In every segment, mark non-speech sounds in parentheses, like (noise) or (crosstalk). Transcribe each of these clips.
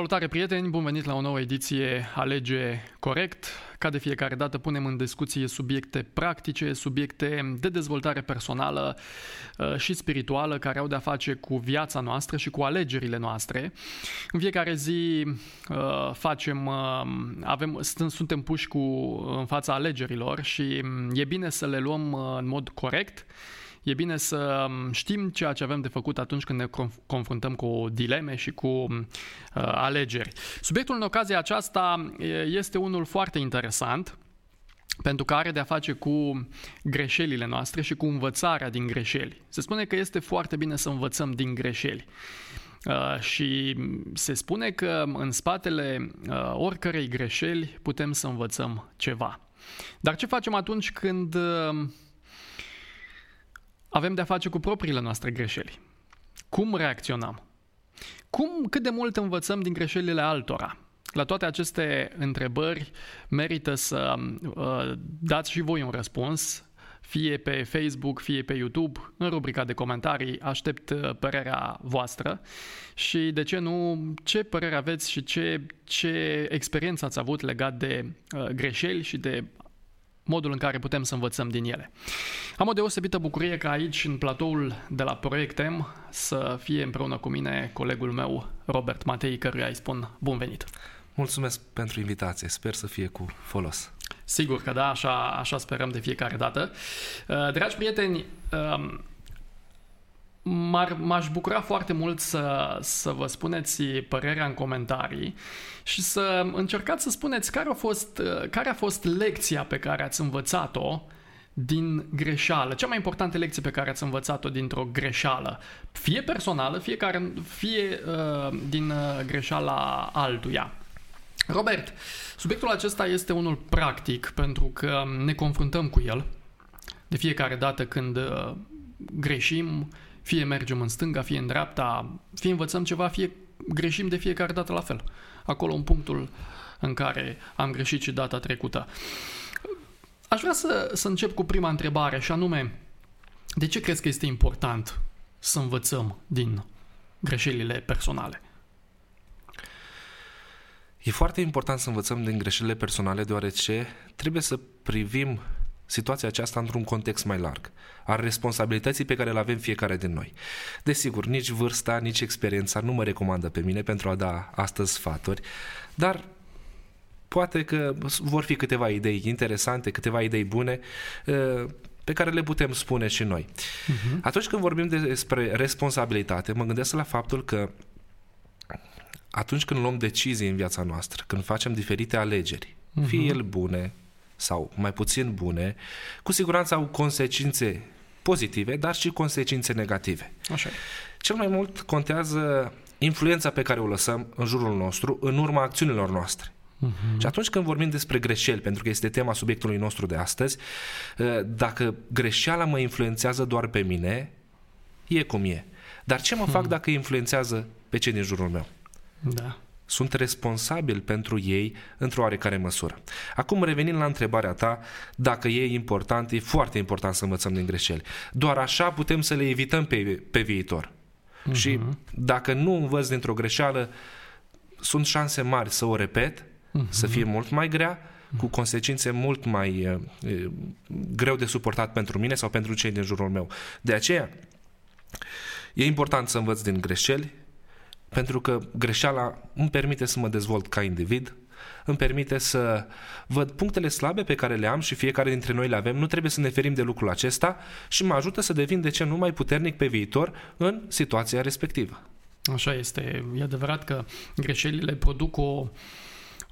Salutare prieteni, bun venit la o nouă ediție Alege Corect. Ca de fiecare dată punem în discuție subiecte practice, subiecte de dezvoltare personală uh, și spirituală care au de-a face cu viața noastră și cu alegerile noastre. În fiecare zi uh, facem, uh, avem, suntem puși cu, în fața alegerilor și mm, e bine să le luăm în mod corect e bine să um, știm ceea ce avem de făcut atunci când ne confruntăm cu dileme și cu uh, alegeri. Subiectul în ocazia aceasta este unul foarte interesant pentru că are de-a face cu greșelile noastre și cu învățarea din greșeli. Se spune că este foarte bine să învățăm din greșeli. Uh, și se spune că în spatele uh, oricărei greșeli putem să învățăm ceva. Dar ce facem atunci când uh, avem de-a face cu propriile noastre greșeli. Cum reacționăm? Cum, cât de mult învățăm din greșelile altora? La toate aceste întrebări merită să uh, dați și voi un răspuns, fie pe Facebook, fie pe YouTube, în rubrica de comentarii. Aștept uh, părerea voastră și, de ce nu, ce părere aveți și ce, ce experiență ați avut legat de uh, greșeli și de modul în care putem să învățăm din ele. Am o deosebită bucurie ca aici, în platoul de la Proiectem, să fie împreună cu mine colegul meu, Robert Matei, căruia îi spun bun venit. Mulțumesc pentru invitație, sper să fie cu folos. Sigur că da, așa, așa sperăm de fiecare dată. Uh, dragi prieteni, um, M-ar, m-aș bucura foarte mult să, să vă spuneți părerea în comentarii și să încercați să spuneți care a fost, care a fost lecția pe care ați învățat-o din greșeală. Cea mai importantă lecție pe care ați învățat-o dintr-o greșeală, fie personală, fie, care, fie uh, din uh, greșeala altuia. Robert, subiectul acesta este unul practic pentru că ne confruntăm cu el de fiecare dată când uh, greșim fie mergem în stânga, fie în dreapta, fie învățăm ceva, fie greșim de fiecare dată la fel. Acolo în punctul în care am greșit și data trecută. Aș vrea să, să încep cu prima întrebare și anume, de ce crezi că este important să învățăm din greșelile personale? E foarte important să învățăm din greșelile personale deoarece trebuie să privim situația aceasta într-un context mai larg, al responsabilității pe care le avem fiecare din noi. Desigur, nici vârsta, nici experiența nu mă recomandă pe mine pentru a da astăzi sfaturi, dar poate că vor fi câteva idei interesante, câteva idei bune uh, pe care le putem spune și noi. Uh-huh. Atunci când vorbim despre responsabilitate, mă gândesc la faptul că atunci când luăm decizii în viața noastră, când facem diferite alegeri, uh-huh. fie ele bune, sau mai puțin bune, cu siguranță au consecințe pozitive, dar și consecințe negative. Așa. Cel mai mult contează influența pe care o lăsăm în jurul nostru în urma acțiunilor noastre. Uh-huh. Și atunci când vorbim despre greșeli, pentru că este tema subiectului nostru de astăzi, ă, dacă greșeala mă influențează doar pe mine, e cum e. Dar ce mă fac hmm. dacă influențează pe cei din jurul meu? Da sunt responsabil pentru ei într-o oarecare măsură. Acum revenind la întrebarea ta, dacă e important, e foarte important să învățăm din greșeli. Doar așa putem să le evităm pe, pe viitor. Uh-huh. Și dacă nu învăț dintr-o greșeală, sunt șanse mari să o repet, uh-huh. să fie mult mai grea, cu consecințe mult mai uh, greu de suportat pentru mine sau pentru cei din jurul meu. De aceea, e important să învăț din greșeli, pentru că greșeala îmi permite să mă dezvolt ca individ, îmi permite să văd punctele slabe pe care le am și fiecare dintre noi le avem. Nu trebuie să ne ferim de lucrul acesta și mă ajută să devin de ce nu mai puternic pe viitor în situația respectivă. Așa este. E adevărat că greșelile produc o,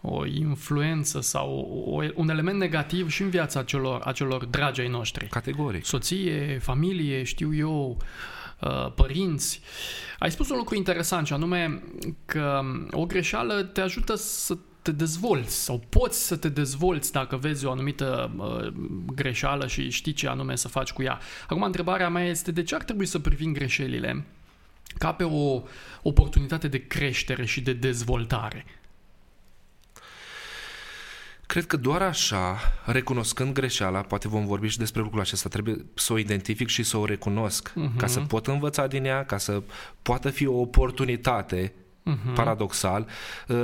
o influență sau o, un element negativ și în viața acelor, acelor dragi ai noștri. Categoric. Soție, familie, știu eu, Uh, părinți. Ai spus un lucru interesant și anume că o greșeală te ajută să te dezvolți sau poți să te dezvolți dacă vezi o anumită uh, greșeală și știi ce anume să faci cu ea. Acum, întrebarea mea este de ce ar trebui să privim greșelile ca pe o oportunitate de creștere și de dezvoltare? Cred că doar așa, recunoscând greșeala, poate vom vorbi și despre lucrul acesta, trebuie să o identific și să o recunosc, uh-huh. ca să pot învăța din ea, ca să poată fi o oportunitate uh-huh. uh-huh. paradoxal, uh,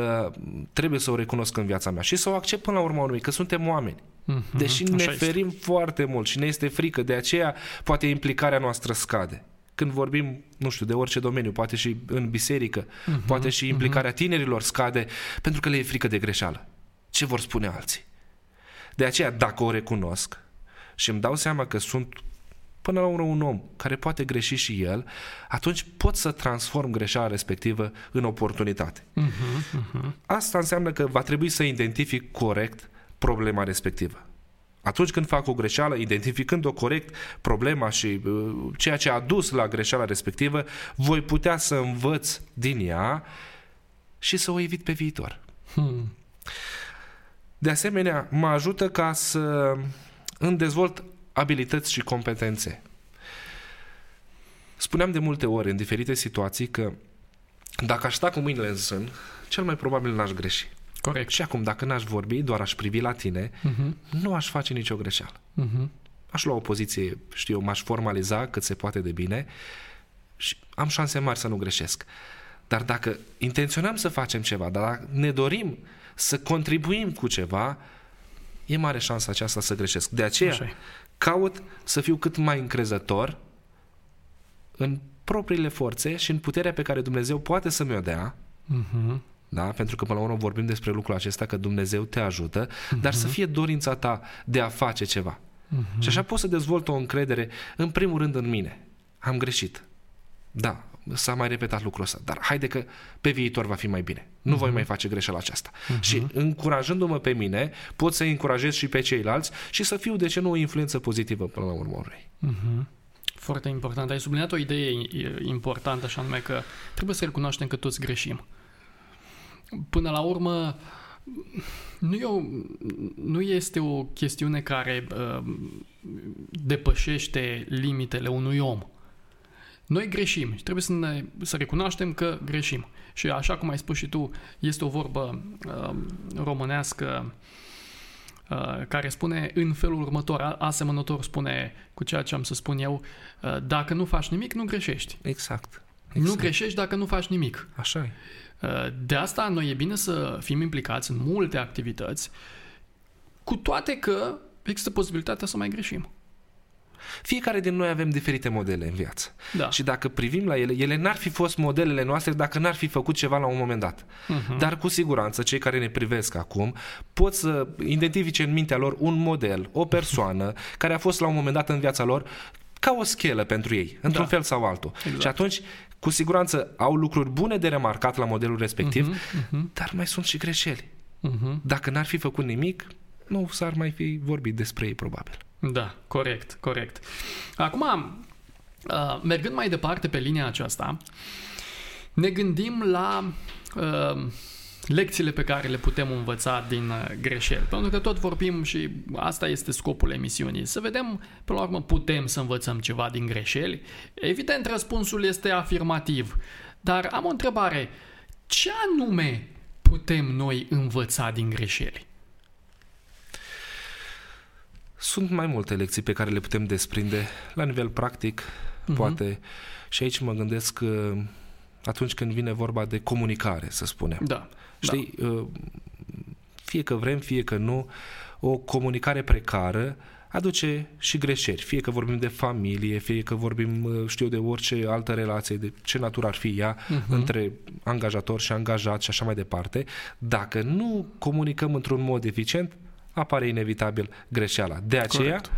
trebuie să o recunosc în viața mea și să o accept până la urma urmei, că suntem oameni. Uh-huh. Deși Așa ne este. ferim foarte mult și ne este frică, de aceea poate implicarea noastră scade când vorbim, nu știu, de orice domeniu, poate și în biserică, uh-huh, poate și implicarea uh-huh. tinerilor scade pentru că le e frică de greșeală. Ce vor spune alții? De aceea, dacă o recunosc și îmi dau seama că sunt până la urmă un om care poate greși și el, atunci pot să transform greșeala respectivă în oportunitate. Uh-huh, uh-huh. Asta înseamnă că va trebui să identific corect problema respectivă. Atunci când fac o greșeală, identificând-o corect, problema și uh, ceea ce a dus la greșeala respectivă, voi putea să învăț din ea și să o evit pe viitor. Hmm. De asemenea, mă ajută ca să îmi dezvolt abilități și competențe. Spuneam de multe ori, în diferite situații, că dacă aș sta cu mâinile în sân, cel mai probabil n-aș greși. Corect. Și acum, dacă n-aș vorbi, doar aș privi la tine, uh-huh. nu aș face nicio greșeală. Uh-huh. Aș lua o poziție, știu, m-aș formaliza cât se poate de bine și am șanse mari să nu greșesc. Dar dacă intenționăm să facem ceva, dar dacă ne dorim să contribuim cu ceva, e mare șansa aceasta să greșesc. De aceea Așa caut să fiu cât mai încrezător în propriile forțe și în puterea pe care Dumnezeu poate să mi-o dea, uh-huh. da? pentru că până la urmă vorbim despre lucrul acesta, că Dumnezeu te ajută, uh-huh. dar să fie dorința ta de a face ceva. Uh-huh. Și așa poți să dezvolt o încredere, în primul rând, în mine. Am greșit. Da, s-a mai repetat lucrul ăsta, dar haide că pe viitor va fi mai bine. Nu uh-huh. voi mai face greșeala aceasta. Uh-huh. Și încurajându-mă pe mine, pot să încurajez și pe ceilalți și să fiu, de ce nu, o influență pozitivă până la urmă. Uh-huh. Foarte important. Ai subliniat o idee importantă, așa nume că trebuie să recunoaștem că toți greșim. Până la urmă, nu, e o, nu este o chestiune care uh, depășește limitele unui om. Noi greșim și trebuie să, ne, să recunoaștem că greșim. Și așa cum ai spus și tu, este o vorbă uh, românească uh, care spune în felul următor, asemănător spune cu ceea ce am să spun eu, uh, dacă nu faci nimic, nu greșești. Exact. exact. Nu greșești dacă nu faci nimic. Așa e. Uh, de asta noi e bine să fim implicați în multe activități, cu toate că există posibilitatea să mai greșim. Fiecare din noi avem diferite modele în viață. Da. Și dacă privim la ele, ele n-ar fi fost modelele noastre dacă n-ar fi făcut ceva la un moment dat. Uh-huh. Dar cu siguranță cei care ne privesc acum pot să identifice în mintea lor un model, o persoană (laughs) care a fost la un moment dat în viața lor ca o schelă pentru ei, într-un da. fel sau altul. Exact. Și atunci, cu siguranță, au lucruri bune de remarcat la modelul respectiv, uh-huh, uh-huh. dar mai sunt și greșeli. Uh-huh. Dacă n-ar fi făcut nimic, nu s-ar mai fi vorbit despre ei, probabil. Da, corect, corect. Acum, uh, mergând mai departe pe linia aceasta, ne gândim la uh, lecțiile pe care le putem învăța din uh, greșeli. Pentru că tot vorbim și asta este scopul emisiunii. Să vedem, până la urmă, putem să învățăm ceva din greșeli. Evident, răspunsul este afirmativ. Dar am o întrebare. Ce anume putem noi învăța din greșeli? Sunt mai multe lecții pe care le putem desprinde la nivel practic, uh-huh. poate. Și aici mă gândesc că atunci când vine vorba de comunicare, să spunem. Da. Știi, da. fie că vrem, fie că nu, o comunicare precară aduce și greșeli. Fie că vorbim de familie, fie că vorbim, uh, știu, de orice altă relație, de ce natură ar fi ea, uh-huh. între angajator și angajat și așa mai departe. Dacă nu comunicăm într-un mod eficient, apare inevitabil greșeala. De aceea, Corect.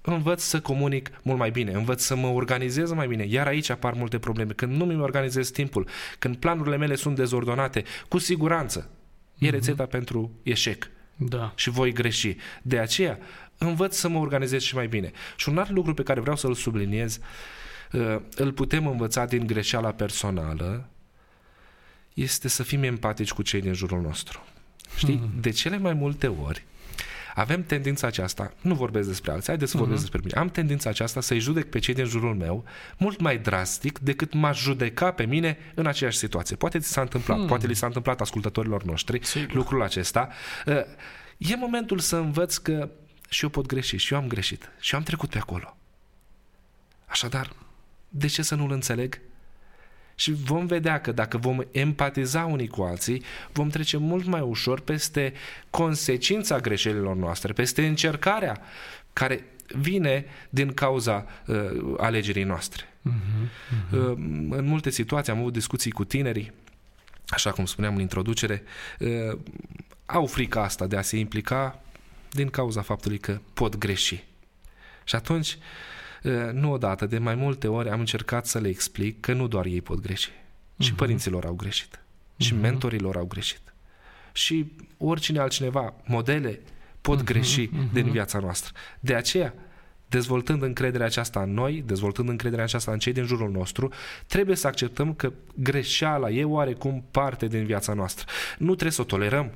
învăț să comunic mult mai bine, învăț să mă organizez mai bine. Iar aici apar multe probleme. Când nu mi organizez timpul, când planurile mele sunt dezordonate, cu siguranță e mhm. rețeta mm-hmm. pentru eșec. Da. Și voi greși. De aceea, învăț să mă organizez și mai bine. Și un alt lucru pe care vreau să-l subliniez, uh, îl putem învăța din greșeala personală, este să fim empatici cu cei din jurul nostru. Știi? Mm. De cele mai multe ori, avem tendința aceasta, nu vorbesc despre alții, haideți să uh-huh. vorbesc despre mine, am tendința aceasta să-i judec pe cei din jurul meu mult mai drastic decât m-aș judeca pe mine în aceeași situație. Poate ți s-a întâmplat, hmm. poate li s-a întâmplat ascultătorilor noștri Sigur. lucrul acesta. Uh, e momentul să învăț că și eu pot greși, și eu am greșit, și eu am trecut pe acolo. Așadar, de ce să nu-l înțeleg? Și vom vedea că dacă vom empatiza unii cu alții, vom trece mult mai ușor peste consecința greșelilor noastre, peste încercarea care vine din cauza uh, alegerii noastre. Uh-huh, uh-huh. Uh, în multe situații am avut discuții cu tinerii, așa cum spuneam în introducere, uh, au frica asta de a se implica din cauza faptului că pot greși. Și atunci, uh, nu odată, de mai multe ori am încercat să le explic că nu doar ei pot greși. Uh-huh. Și mhm. părinților au greșit. Uh-huh. Și mhm. mentorilor au greșit. Și oricine altcineva, modele, pot uh-huh, greși uh-huh. din viața noastră. De aceea, dezvoltând încrederea aceasta în noi, dezvoltând încrederea aceasta în cei din jurul nostru, trebuie să acceptăm că greșeala e oarecum parte din viața noastră. Nu trebuie să o tolerăm,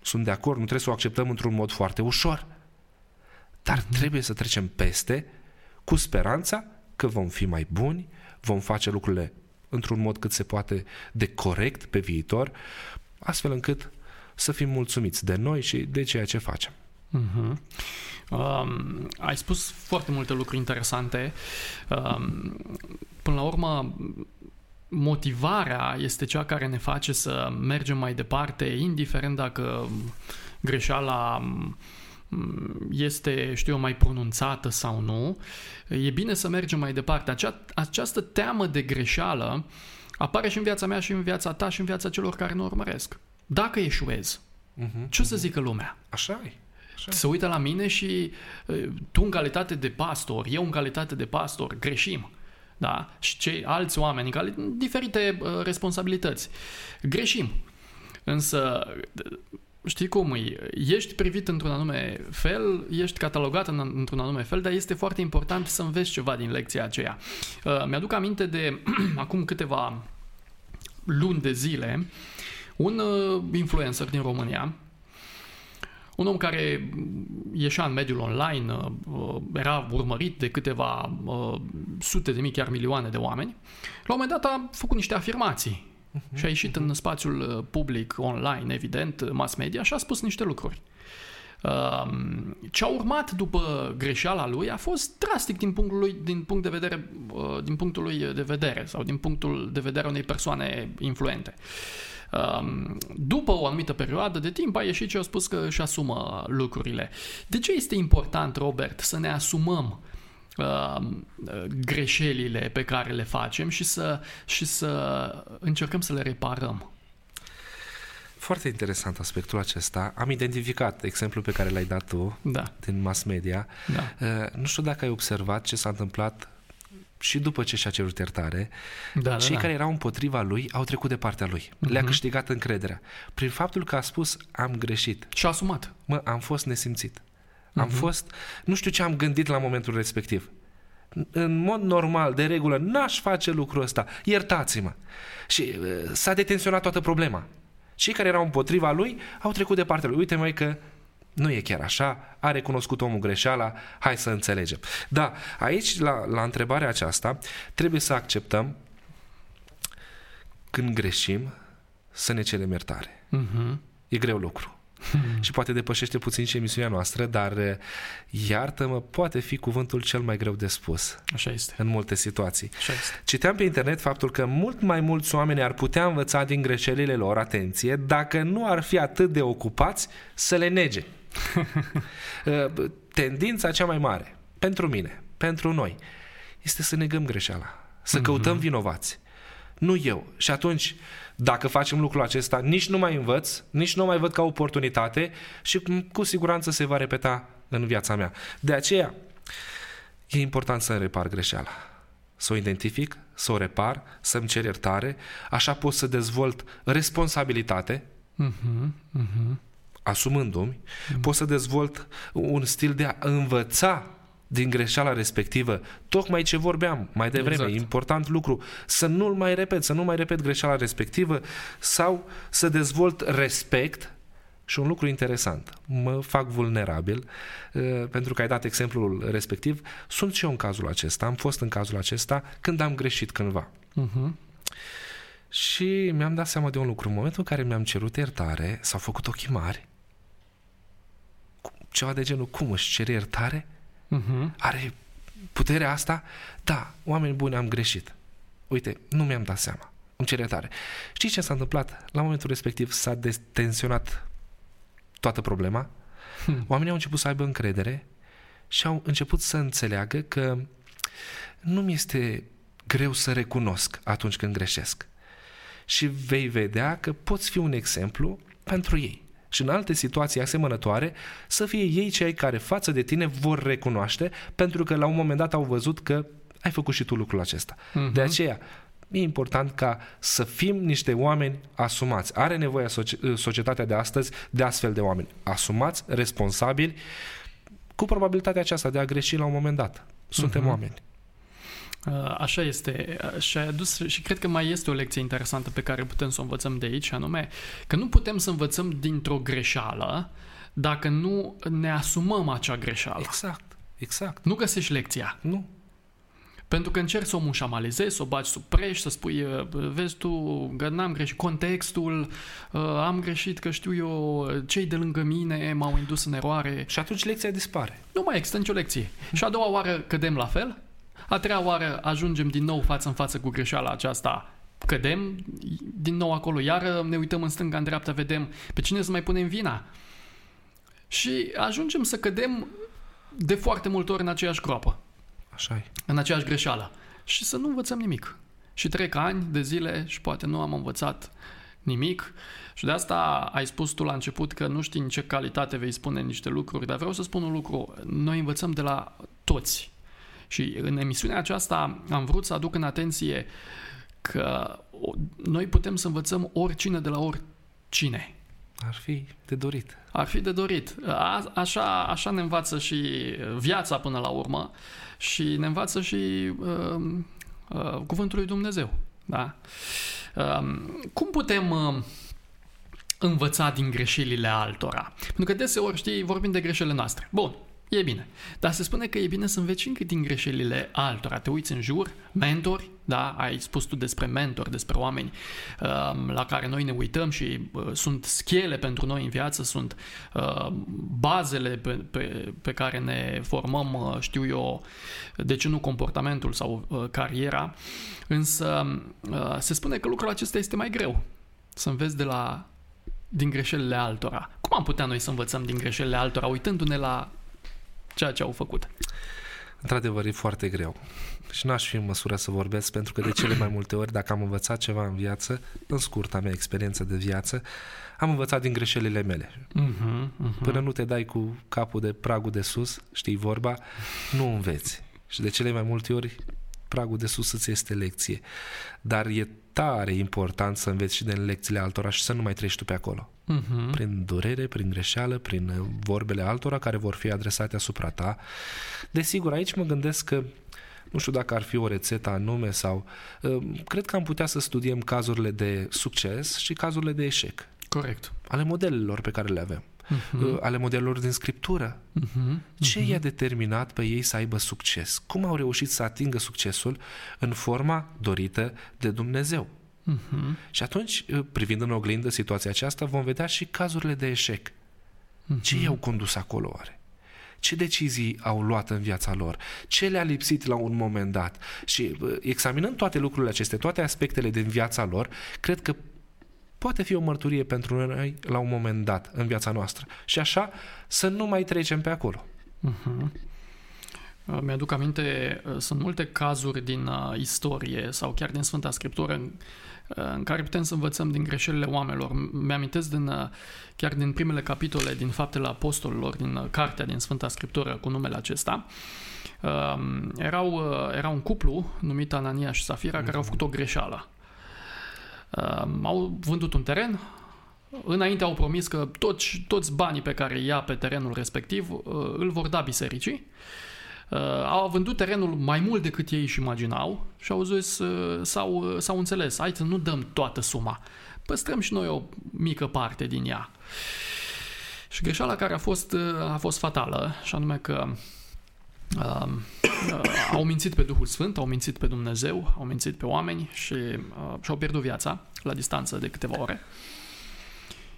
sunt de acord, nu trebuie să o acceptăm într-un mod foarte ușor, dar uh-huh. trebuie să trecem peste cu speranța că vom fi mai buni, vom face lucrurile într-un mod cât se poate de corect pe viitor, astfel încât să fim mulțumiți de noi și de ceea ce facem. Uh-huh. Um, ai spus foarte multe lucruri interesante. Um, până la urmă, motivarea este cea care ne face să mergem mai departe, indiferent dacă greșeala este, știu eu, mai pronunțată sau nu. E bine să mergem mai departe. Acea, această teamă de greșeală apare și în viața mea și în viața ta și în viața celor care nu urmăresc. Dacă eșuez, uh-huh, ce uh-huh. să zică lumea? Așa e. Așa. Se uită la mine și tu în calitate de pastor, eu în calitate de pastor, greșim. Da? Și cei alți oameni în diferite uh, responsabilități. Greșim. Însă, știi cum e? Ești privit într-un anume fel, ești catalogat în, într-un anume fel, dar este foarte important să înveți ceva din lecția aceea. Uh, mi-aduc aminte de (clears throat) acum câteva luni de zile, un uh, influencer din România, un om care ieșea în mediul online, uh, era urmărit de câteva uh, sute de mii, chiar milioane de oameni, la un moment dat a făcut niște afirmații uh-huh, și a ieșit uh-huh. în spațiul uh, public, online, evident, mass media și a spus niște lucruri. Ce a urmat după greșeala lui a fost drastic din punctul, lui, din punct de vedere, din punctul lui de vedere sau din punctul de vedere unei persoane influente. Um, după o anumită perioadă de timp a ieșit și a spus că își asumă lucrurile. De ce este important, Robert, să ne asumăm um, greșelile pe care le facem și să, și să încercăm să le reparăm? Foarte interesant aspectul acesta. Am identificat exemplul pe care l-ai dat tu da. din mass media. Da. Uh, nu știu dacă ai observat ce s-a întâmplat și după ce și-a cerut iertare, da, cei da, da. care erau împotriva lui au trecut de partea lui. Uh-huh. Le-a câștigat încrederea. Prin faptul că a spus, am greșit. Și a asumat. Mă, am fost nesimțit. Uh-huh. Am mhm. fost, nu știu ce am gândit la momentul respectiv. În mod normal, de regulă, n-aș face lucrul ăsta. Iertați-mă. Și uh, s-a detenționat toată problema. Cei care erau împotriva lui au trecut de partea lui. Uite mai că nu e chiar așa, a recunoscut omul greșeala, hai să înțelegem. Da, aici, la, la întrebarea aceasta, trebuie să acceptăm când greșim să ne cerem iertare. Uh-huh. E greu lucru. Hmm. Și poate depășește puțin și emisiunea noastră, dar iartă-mă, poate fi cuvântul cel mai greu de spus. Așa este. În multe situații. Așa este. Citeam pe internet faptul că mult mai mulți oameni ar putea învăța din greșelile lor, atenție, dacă nu ar fi atât de ocupați să le nege. (laughs) Uh, tendința cea mai mare, pentru mine, pentru noi, este să negăm greșeala, să mm-hmm. căutăm vinovați. Nu eu. Și atunci, dacă facem lucrul acesta, nici nu mai învăț, nici nu mai văd ca oportunitate și cu siguranță se va repeta în viața mea. De aceea, e important să repar greșeala. Să o identific, să o repar, să-mi cer iertare, așa pot să dezvolt responsabilitate, uh-huh, uh-huh asumându-mi, mm. pot să dezvolt un stil de a învăța din greșeala respectivă, tocmai ce vorbeam mai devreme, exact. important lucru, să nu-l mai repet, să nu mai repet greșeala respectivă sau să dezvolt respect și un lucru interesant, mă fac vulnerabil uh, pentru că ai dat exemplul respectiv, sunt și eu în cazul acesta, am fost în cazul acesta când am greșit cândva. Uh-huh. Și mi-am dat seama de un lucru. În momentul în care mi-am cerut iertare, s-au făcut ochii mari ceva de genul, cum își cere iertare? Uh-huh. Are puterea asta? Da, oameni buni, am greșit. Uite, nu mi-am dat seama. Îmi cere tare. Știi ce s-a întâmplat? La momentul respectiv s-a detensionat toată problema. Hmm. Oamenii au început să aibă încredere și au început să înțeleagă că nu mi este greu să recunosc atunci când greșesc. Și vei vedea că poți fi un exemplu pentru ei. Și în alte situații asemănătoare, să fie ei cei care față de tine vor recunoaște, pentru că la un moment dat au văzut că ai făcut și tu lucrul acesta. Uh-huh. De aceea, e important ca să fim niște oameni asumați. Are nevoie societatea de astăzi de astfel de oameni. Asumați, responsabili, cu probabilitatea aceasta de a greși la un moment dat. Suntem uh-huh. oameni. Uh, așa este uh, și ai adus și cred că mai este o lecție interesantă pe care putem să o învățăm de aici, anume că nu putem să învățăm dintr-o greșeală dacă nu ne asumăm acea greșeală. Exact, exact. Nu găsești lecția. Nu. Pentru că încerci să o mușamalizezi, să o bagi sub preș, să spui, uh, vezi tu, că n-am greșit contextul, am greșit că știu eu, cei de lângă mine m-au indus în eroare. Și atunci lecția dispare. Nu mai există nicio lecție. Și a doua oară cădem la fel a treia oară ajungem din nou față în față cu greșeala aceasta, cădem din nou acolo, iar ne uităm în stânga, în dreapta, vedem pe cine să mai punem vina. Și ajungem să cădem de foarte multe ori în aceeași groapă. așa e. În aceeași greșeală. Și să nu învățăm nimic. Și trec ani de zile și poate nu am învățat nimic. Și de asta ai spus tu la început că nu știi în ce calitate vei spune niște lucruri, dar vreau să spun un lucru. Noi învățăm de la toți. Și în emisiunea aceasta am vrut să aduc în atenție că noi putem să învățăm oricine de la oricine. Ar fi de dorit. Ar fi de dorit. A, așa, așa ne învață și viața până la urmă și ne învață și uh, uh, Cuvântul lui Dumnezeu. Da? Uh, cum putem uh, învăța din greșelile altora? Pentru că deseori, știi, vorbim de greșelile noastre. Bun, E bine. Dar se spune că e bine să înveți încă din greșelile altora. Te uiți în jur, mentori, da, ai spus tu despre mentori, despre oameni uh, la care noi ne uităm și uh, sunt schele pentru noi în viață, sunt uh, bazele pe, pe, pe care ne formăm, uh, știu eu, de ce nu comportamentul sau uh, cariera. Însă uh, se spune că lucrul acesta este mai greu. Să înveți de la din greșelile altora. Cum am putea noi să învățăm din greșelile altora, uitându-ne la ceea ce au făcut. Într-adevăr, e foarte greu. Și n-aș fi în măsură să vorbesc, pentru că de cele mai multe ori, dacă am învățat ceva în viață, în scurta mea experiență de viață, am învățat din greșelile mele. Uh-huh, uh-huh. Până nu te dai cu capul de pragul de sus, știi vorba, nu înveți. Și de cele mai multe ori, pragul de sus îți este lecție. Dar e tare important să înveți și din lecțiile altora și să nu mai treci tu pe acolo. Uh-huh. Prin durere, prin greșeală, prin uh, vorbele altora care vor fi adresate asupra ta. Desigur, aici mă gândesc că nu știu dacă ar fi o rețetă anume sau... Uh, cred că am putea să studiem cazurile de succes și cazurile de eșec. Corect. Ale modelelor pe care le avem. Uh-huh. Ale modelelor din scriptură. Uh-huh. Ce uh-huh. i-a determinat pe ei să aibă succes? Cum au reușit să atingă succesul în forma dorită de Dumnezeu? Uh-huh. Și atunci, uh, privind în oglindă situația aceasta, vom vedea și cazurile de eșec. Uh-huh. Ce i-au condus acolo oare? Ce decizii au luat în viața lor? Ce le-a lipsit la un moment dat? Și uh, examinând toate lucrurile acestea, toate aspectele din viața lor, cred că poate fi o mărturie pentru noi la un moment dat în viața noastră. Și așa să nu mai trecem pe acolo. Uh-huh. Mi-aduc aminte, sunt multe cazuri din istorie sau chiar din Sfânta Scriptură în care putem să învățăm din greșelile oamenilor. Mi-amintesc din, uh, chiar din primele capitole din Faptele Apostolilor, din uh, cartea din Sfânta Scriptură cu numele acesta. Um, erau, uh, era un cuplu numit Anania și Safira care au făcut o greșeală. Um, au vândut un teren, Înainte au promis că toți, toți banii pe care ia pe terenul respectiv îl vor da bisericii Uh, au vândut terenul mai mult decât ei își imaginau și au zis, uh, s-au, uh, s-au înțeles, hai să nu dăm toată suma, păstrăm și noi o mică parte din ea. Și greșeala care a fost, a fost fatală, și anume că uh, uh, au mințit pe Duhul Sfânt, au mințit pe Dumnezeu, au mințit pe oameni și uh, și-au pierdut viața la distanță de câteva ore.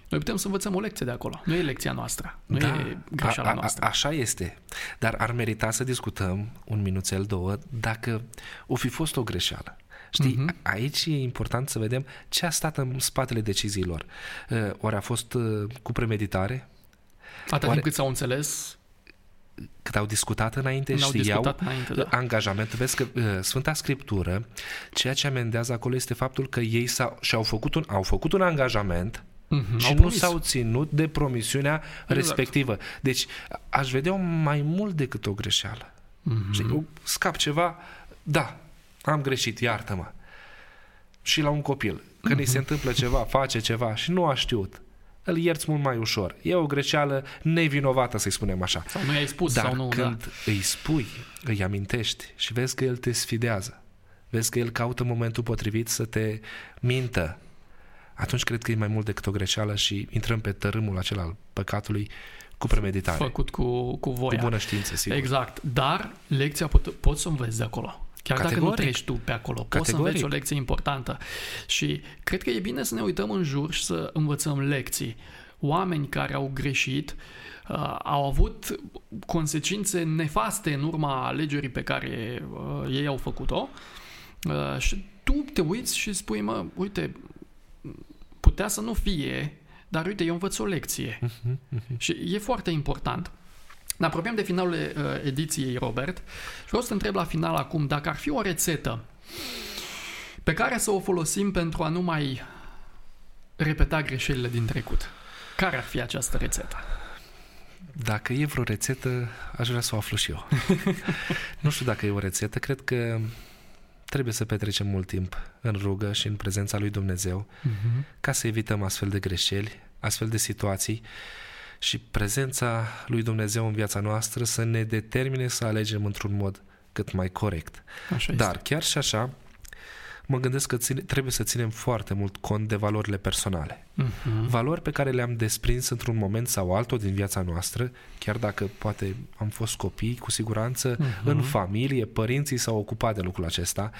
Noi putem să învățăm o lecție de acolo. Nu e lecția noastră. Nu da, e greșeala a, a, noastră. Așa este. Dar ar merita să discutăm un minuțel, două, dacă o fi fost o greșeală Știi, uh-huh. aici e important să vedem ce a stat în spatele deciziilor. Uh, Ori a fost uh, cu premeditare? Atât timp cât s-au înțeles, cât au discutat înainte N-au și discutat iau înainte, da. angajament. Vezi că uh, Sfânta Scriptură, ceea ce amendează acolo este faptul că ei s-au, și-au făcut un, au făcut un angajament Mhm, și au nu promis. s-au ținut de promisiunea respectivă. Deci aș vedea mai mult decât o greșeală. Mhm. Și eu scap ceva, da, am greșit, iartă-mă. Și la un copil, când îi se Mhm. întâmplă ceva, face ceva și nu a știut, îl ierți mult mai ușor. E o greșeală nevinovată, să-i spunem așa. Sau nu i-ai spus Dar sau nu, când da. îi spui, îi amintești și vezi că el te sfidează, vezi că el caută momentul potrivit să te mintă, atunci cred că e mai mult decât o greșeală și intrăm pe tărâmul acela al păcatului cu premeditare, Făcut cu, cu cu voia. bună știință, sigur. Exact. Dar lecția pot, poți să o înveți de acolo. Chiar dacă nu Categoric. treci tu pe acolo, poți să Categoric. înveți o lecție importantă. Și cred că e bine să ne uităm în jur și să învățăm lecții. Oameni care au greșit uh, au avut consecințe nefaste în urma alegerii pe care uh, ei au făcut-o uh, și tu te uiți și spui, mă, uite, putea să nu fie, dar uite, eu învăț o lecție. Și e foarte important. Ne apropiem de finalul uh, ediției, Robert, și vreau să te întreb la final acum dacă ar fi o rețetă pe care să o folosim pentru a nu mai repeta greșelile din trecut. Care ar fi această rețetă? Dacă e vreo rețetă, aș vrea să o aflu și eu. (laughs) nu știu dacă e o rețetă, cred că trebuie să petrecem mult timp în rugă și în prezența lui Dumnezeu Uh-huh. ca să evităm astfel de greșeli, astfel de situații și prezența lui Dumnezeu în viața noastră să ne determine să alegem într-un mod cât mai corect. Așa Dar chiar și așa, mă gândesc că ține, trebuie să ținem foarte mult cont de valorile personale. este. Uh-huh. Valori pe care le-am desprins într-un moment sau altul din viața noastră, chiar dacă poate am fost copii, cu siguranță, Mhm. în familie, părinții s-au ocupat de lucrul acesta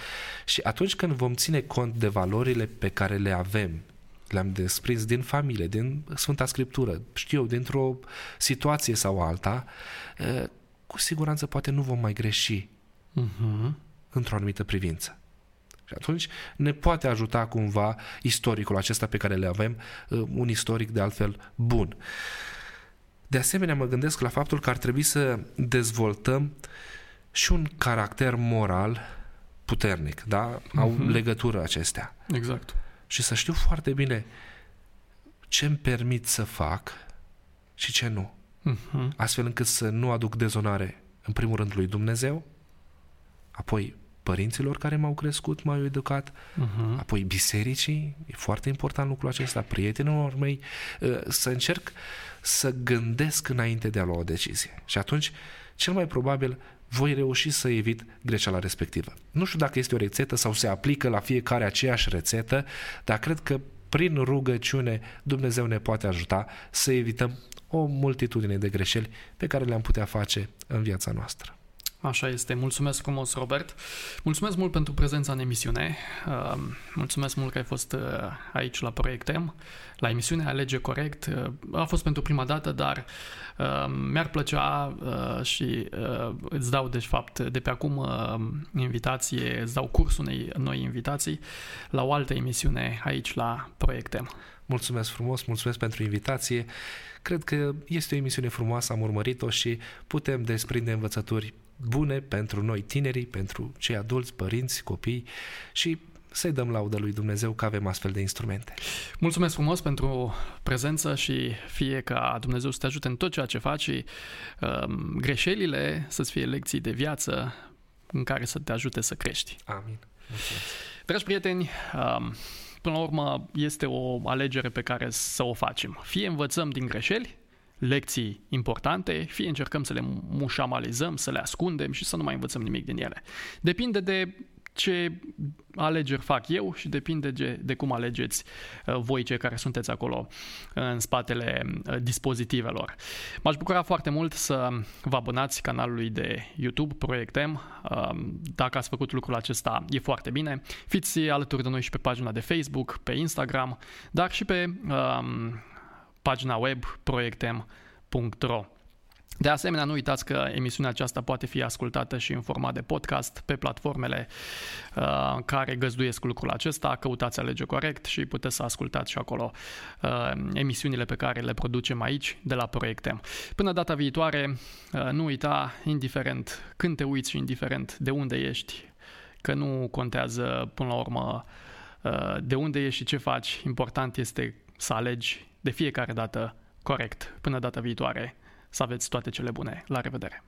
și atunci când vom ține cont de valorile pe care le avem, le-am desprins din familie, din Sfânta Scriptură, știu eu, dintr-o situație sau alta, eh, cu siguranță poate nu vom mai greși Uh-huh. într-o anumită privință. Și atunci ne poate ajuta cumva istoricul acesta pe care le avem, uh, un istoric de altfel bun. De asemenea, mă gândesc la faptul că ar trebui să dezvoltăm și un caracter moral puternic, da? Au Mhm. legătură acestea. Exact. Și să știu foarte bine ce îmi permit să fac și ce nu. Uh-huh. Astfel încât să nu aduc dezonare, în primul rând, lui Dumnezeu, apoi părinților care m-au crescut, m-au educat, Uh-huh. apoi bisericii, e foarte important lucrul acesta, prietenilor mei, uh, să încerc să gândesc înainte de a lua o decizie. Și atunci, cel mai probabil, voi reuși să evit greșeala respectivă. Nu știu dacă este o rețetă sau se aplică la fiecare aceeași rețetă, dar cred că prin rugăciune Dumnezeu ne poate ajuta să evităm o multitudine de greșeli pe care le-am putea face în viața noastră. Așa este. Mulțumesc frumos, Robert. Mulțumesc mult pentru prezența în emisiune. Uh, Mulțumesc mult că ai fost uh, aici la Proiectem, la emisiunea Alege Corect. Uh, A fost pentru prima dată, dar uh, mi-ar plăcea uh, și uh, îți dau, de fapt, de pe acum uh, invitație, îți dau cursul unei noi invitații la o altă emisiune aici la Proiectem. Mulțumesc frumos, mulțumesc pentru invitație. Cred că este o emisiune frumoasă, am urmărit-o și putem desprinde învățături bune pentru noi tinerii, pentru cei adulți, părinți, copii și să-i dăm laudă lui Dumnezeu că avem astfel de instrumente. Mulțumesc frumos pentru prezență și fie ca Dumnezeu să te ajute în tot ceea ce faci și um, greșelile să-ți fie lecții de viață în care să te ajute să crești. Amin. Mulțumesc. Dragi prieteni, um, până la urmă este o alegere pe care să o facem. Fie învățăm din greșeli, lecții importante, fie încercăm să le mușamalizăm, să le ascundem și să nu mai învățăm nimic din ele. Depinde de ce alegeri fac eu și depinde de, de cum alegeți uh, voi cei care sunteți acolo în spatele uh, dispozitivelor. M-aș bucura foarte mult să vă abonați canalului de YouTube Proiectem. Um, Dacă ați făcut lucrul acesta, e foarte bine. Fiți alături de noi și pe pagina de Facebook, pe Instagram, dar și pe um, pagina web proiectem.ro. De asemenea, nu uitați că emisiunea aceasta poate fi ascultată și în format de podcast pe platformele uh, care găzduiesc lucrul acesta. Căutați Alege Corect și puteți să ascultați și acolo uh, emisiunile pe care le producem aici de la Proiectem. Până data viitoare, uh, nu uita, indiferent când te uiți și indiferent de unde ești, că nu contează până la urmă uh, de unde ești și ce faci. Important este să alegi de fiecare dată corect. Până data viitoare, să aveți toate cele bune. La revedere!